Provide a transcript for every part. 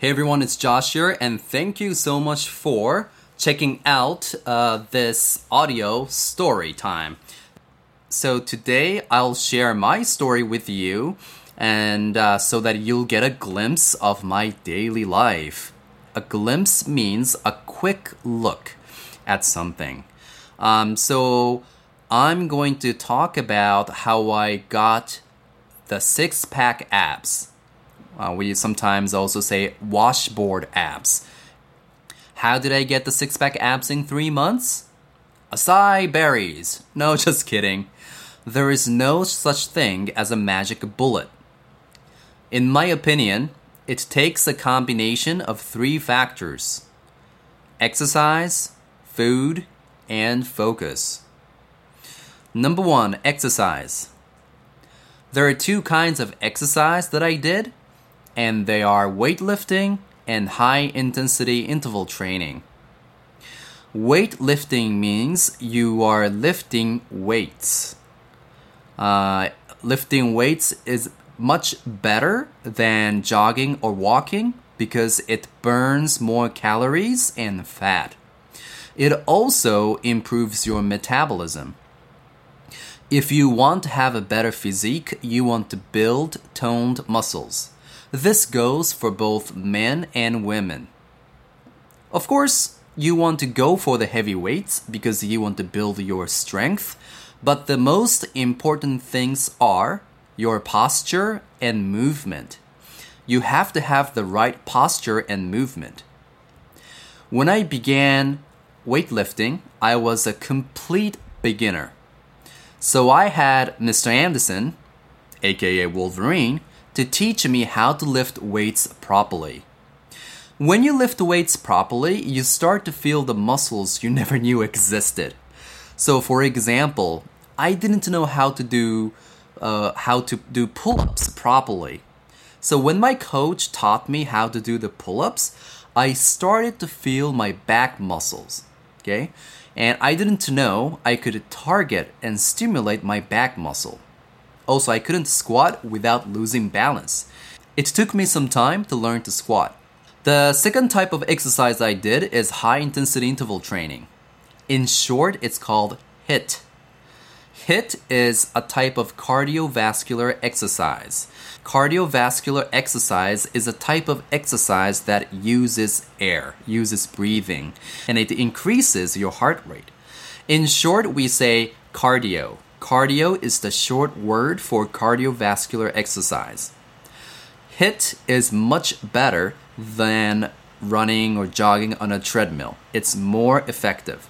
Hey everyone, it's Josh here, and thank you so much for checking out uh, this audio story time. So today I'll share my story with you, and uh, so that you'll get a glimpse of my daily life. A glimpse means a quick look at something. Um, so I'm going to talk about how I got the six pack abs. Uh, we sometimes also say washboard abs. How did I get the six pack abs in three months? Acai berries. No, just kidding. There is no such thing as a magic bullet. In my opinion, it takes a combination of three factors exercise, food, and focus. Number one, exercise. There are two kinds of exercise that I did and they are weightlifting and high intensity interval training. Weightlifting means you are lifting weights. Uh, lifting weights is much better than jogging or walking because it burns more calories and fat. It also improves your metabolism. If you want to have a better physique, you want to build toned muscles. This goes for both men and women. Of course, you want to go for the heavy weights because you want to build your strength, but the most important things are your posture and movement. You have to have the right posture and movement. When I began weightlifting, I was a complete beginner. So I had Mr. Anderson, aka Wolverine, to teach me how to lift weights properly. When you lift weights properly, you start to feel the muscles you never knew existed. So, for example, I didn't know how to do uh, how to do pull-ups properly. So when my coach taught me how to do the pull-ups, I started to feel my back muscles. Okay, and I didn't know I could target and stimulate my back muscle. Also, I couldn't squat without losing balance. It took me some time to learn to squat. The second type of exercise I did is high intensity interval training. In short, it's called HIIT. HIIT is a type of cardiovascular exercise. Cardiovascular exercise is a type of exercise that uses air, uses breathing, and it increases your heart rate. In short, we say cardio. Cardio is the short word for cardiovascular exercise. HIIT is much better than running or jogging on a treadmill. It's more effective.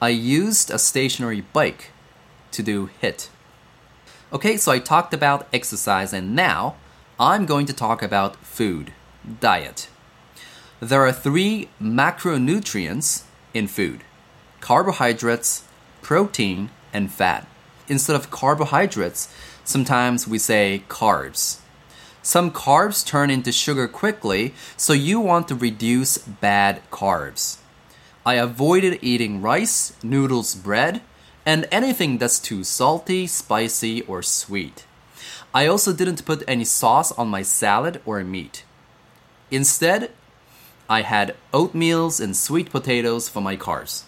I used a stationary bike to do HIIT. Okay, so I talked about exercise and now I'm going to talk about food, diet. There are three macronutrients in food carbohydrates, protein, and fat. Instead of carbohydrates, sometimes we say carbs. Some carbs turn into sugar quickly, so you want to reduce bad carbs. I avoided eating rice, noodles, bread, and anything that's too salty, spicy, or sweet. I also didn't put any sauce on my salad or meat. Instead, I had oatmeals and sweet potatoes for my carbs.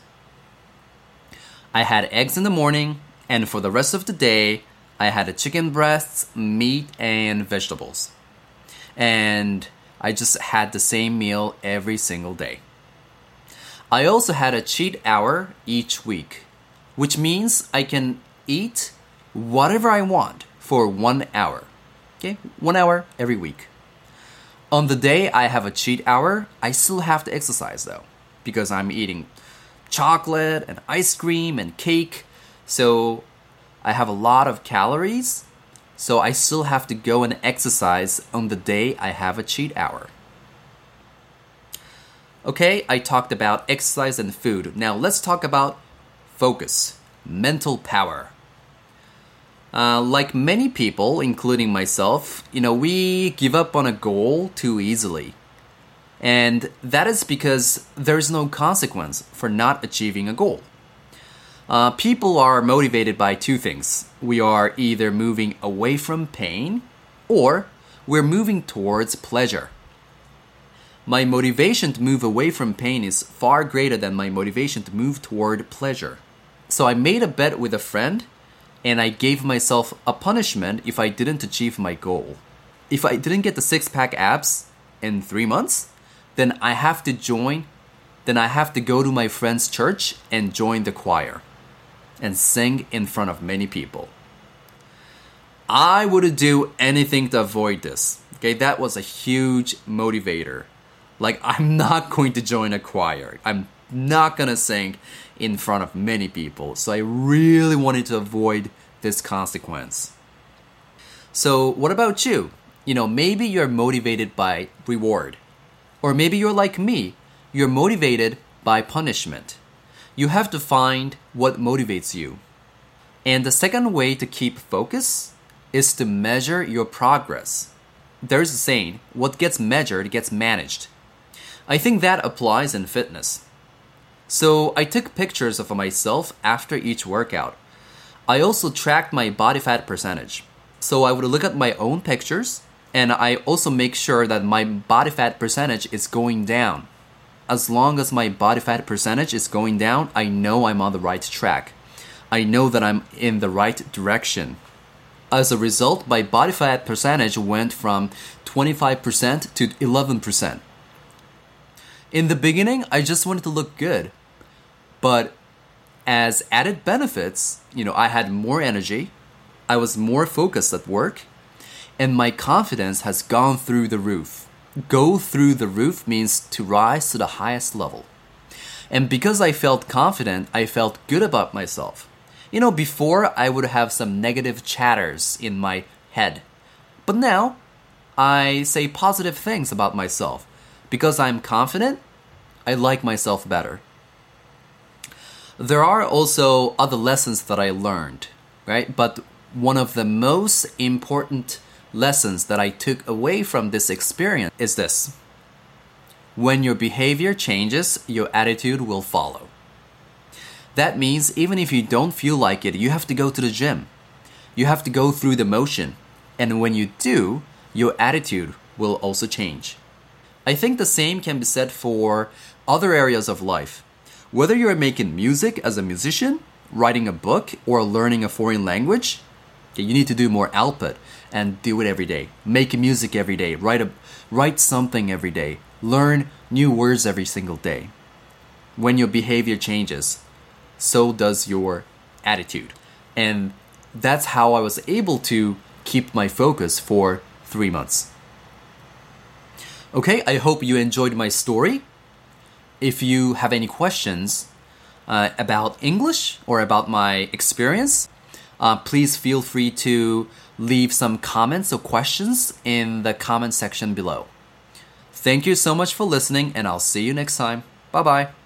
I had eggs in the morning, and for the rest of the day, I had chicken breasts, meat, and vegetables. And I just had the same meal every single day. I also had a cheat hour each week, which means I can eat whatever I want for one hour. Okay, one hour every week. On the day I have a cheat hour, I still have to exercise though, because I'm eating chocolate and ice cream and cake. So I have a lot of calories. So I still have to go and exercise on the day I have a cheat hour. Okay, I talked about exercise and food. Now let's talk about focus, mental power. Uh, like many people, including myself, you know, we give up on a goal too easily. And that is because there's no consequence for not achieving a goal. Uh, people are motivated by two things. We are either moving away from pain or we're moving towards pleasure. My motivation to move away from pain is far greater than my motivation to move toward pleasure. So I made a bet with a friend and I gave myself a punishment if I didn't achieve my goal. If I didn't get the six pack abs in three months, then I have to join, then I have to go to my friend's church and join the choir and sing in front of many people. I would do anything to avoid this. Okay, that was a huge motivator. Like, I'm not going to join a choir. I'm not gonna sing in front of many people. So I really wanted to avoid this consequence. So, what about you? You know, maybe you're motivated by reward. Or maybe you're like me, you're motivated by punishment. You have to find what motivates you. And the second way to keep focus is to measure your progress. There's a saying, what gets measured gets managed. I think that applies in fitness. So I took pictures of myself after each workout. I also tracked my body fat percentage. So I would look at my own pictures and I also make sure that my body fat percentage is going down. As long as my body fat percentage is going down, I know I'm on the right track. I know that I'm in the right direction. As a result, my body fat percentage went from 25% to 11%. In the beginning, I just wanted to look good. But as added benefits, you know, I had more energy, I was more focused at work, and my confidence has gone through the roof. Go through the roof means to rise to the highest level. And because I felt confident, I felt good about myself. You know, before I would have some negative chatters in my head. But now, I say positive things about myself. Because I'm confident, I like myself better there are also other lessons that I learned, right? But one of the most important lessons that I took away from this experience is this when your behavior changes, your attitude will follow. That means even if you don't feel like it, you have to go to the gym. You have to go through the motion. And when you do, your attitude will also change. I think the same can be said for other areas of life. Whether you're making music as a musician, writing a book, or learning a foreign language, you need to do more output and do it every day. Make music every day. Write a write something every day. Learn new words every single day. When your behavior changes, so does your attitude. And that's how I was able to keep my focus for 3 months. Okay, I hope you enjoyed my story if you have any questions uh, about English or about my experience, uh, please feel free to leave some comments or questions in the comment section below. Thank you so much for listening, and I'll see you next time. Bye bye.